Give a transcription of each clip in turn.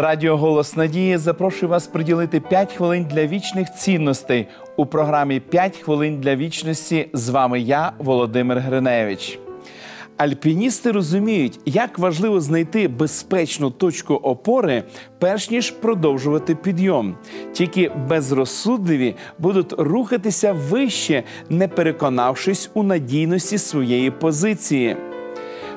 Радіо Голос Надії запрошує вас приділити 5 хвилин для вічних цінностей у програмі «5 хвилин для вічності. З вами я, Володимир Гриневич. Альпіністи розуміють, як важливо знайти безпечну точку опори, перш ніж продовжувати підйом. Тільки безрозсудливі будуть рухатися вище, не переконавшись у надійності своєї позиції.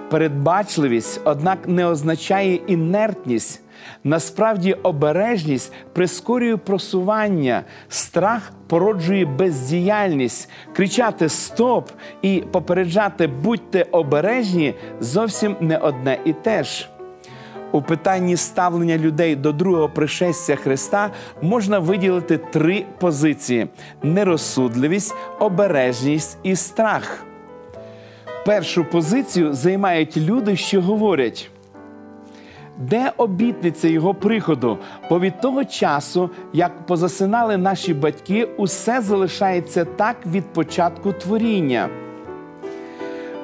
Передбачливість, однак, не означає інертність. Насправді, обережність прискорює просування, страх породжує бездіяльність, кричати Стоп і попереджати будьте обережні зовсім не одне і те ж. У питанні ставлення людей до другого пришестя Христа можна виділити три позиції: нерозсудливість, обережність і страх. Першу позицію займають люди, що говорять. Де обітниця його приходу? Бо від того часу, як позасинали наші батьки, усе залишається так від початку творіння.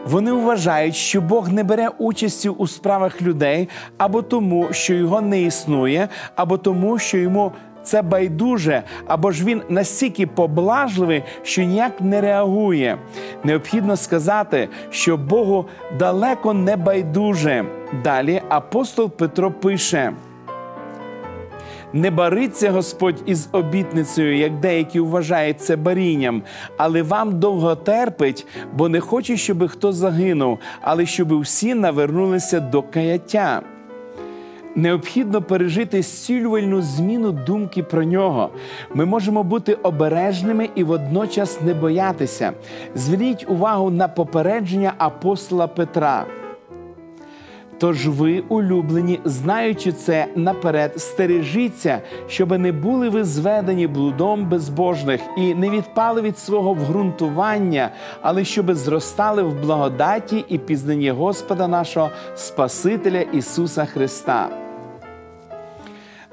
Вони вважають, що Бог не бере участі у справах людей або тому, що його не існує, або тому, що йому це байдуже, або ж він настільки поблажливий, що ніяк не реагує. Необхідно сказати, що Богу далеко не байдуже. Далі апостол Петро пише. Не бариться Господь із обітницею, як деякі вважають це барінням, але вам довго терпить, бо не хоче, щоб хто загинув, але щоб всі навернулися до каяття. Необхідно пережити зцілювальну зміну думки про нього. Ми можемо бути обережними і водночас не боятися. Зверніть увагу на попередження апостола Петра. Тож ви, улюблені, знаючи це наперед, стережіться, щоб не були ви зведені блудом безбожних і не відпали від свого вґрунтування, але щоб зростали в благодаті і пізнанні Господа нашого Спасителя Ісуса Христа.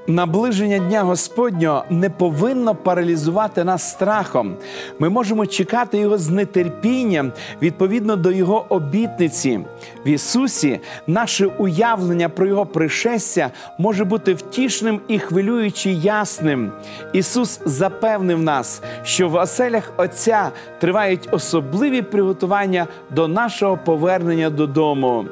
Наближення Дня Господнього не повинно паралізувати нас страхом. Ми можемо чекати Його з нетерпінням відповідно до Його обітниці. В Ісусі наше уявлення про Його пришестя може бути втішним і хвилюючи ясним. Ісус запевнив нас, що в оселях Отця тривають особливі приготування до нашого повернення додому.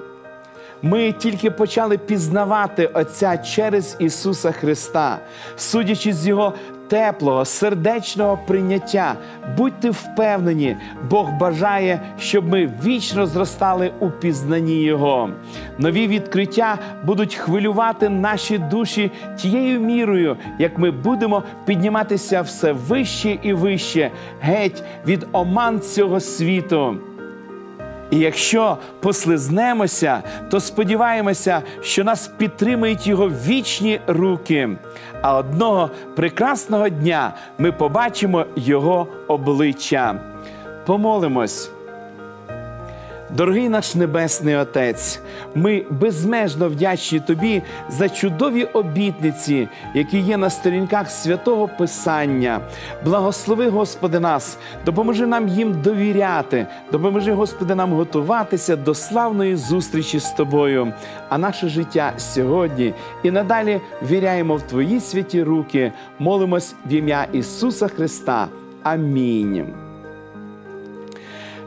Ми тільки почали пізнавати Отця через Ісуса Христа, судячи з Його теплого, сердечного прийняття. Будьте впевнені, Бог бажає, щоб ми вічно зростали у пізнанні Його. Нові відкриття будуть хвилювати наші душі тією мірою, як ми будемо підніматися все вище і вище, геть від оман цього світу. І якщо послизнемося, то сподіваємося, що нас підтримують його вічні руки. А одного прекрасного дня ми побачимо його обличчя. Помолимось. Дорогий наш Небесний Отець, ми безмежно вдячні Тобі за чудові обітниці, які є на сторінках святого Писання. Благослови, Господи, нас, допоможи нам їм довіряти, допоможи, Господи, нам готуватися до славної зустрічі з Тобою. А наше життя сьогодні і надалі віряємо в Твої святі руки, молимось в ім'я Ісуса Христа. Амінь.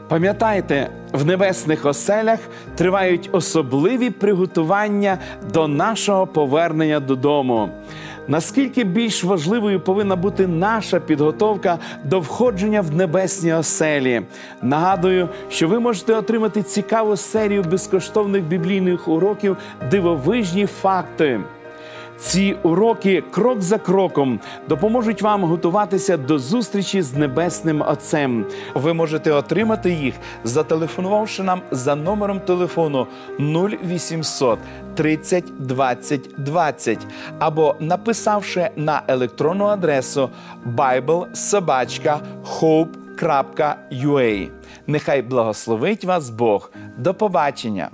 Пам'ятайте, в небесних оселях тривають особливі приготування до нашого повернення додому. Наскільки більш важливою повинна бути наша підготовка до входження в небесні оселі? Нагадую, що ви можете отримати цікаву серію безкоштовних біблійних уроків дивовижні факти. Ці уроки крок за кроком допоможуть вам готуватися до зустрічі з небесним Отцем. Ви можете отримати їх, зателефонувавши нам за номером телефону 0800 30 20 20 або написавши на електронну адресу biblesobachkahope.ua. Нехай благословить вас Бог. До побачення!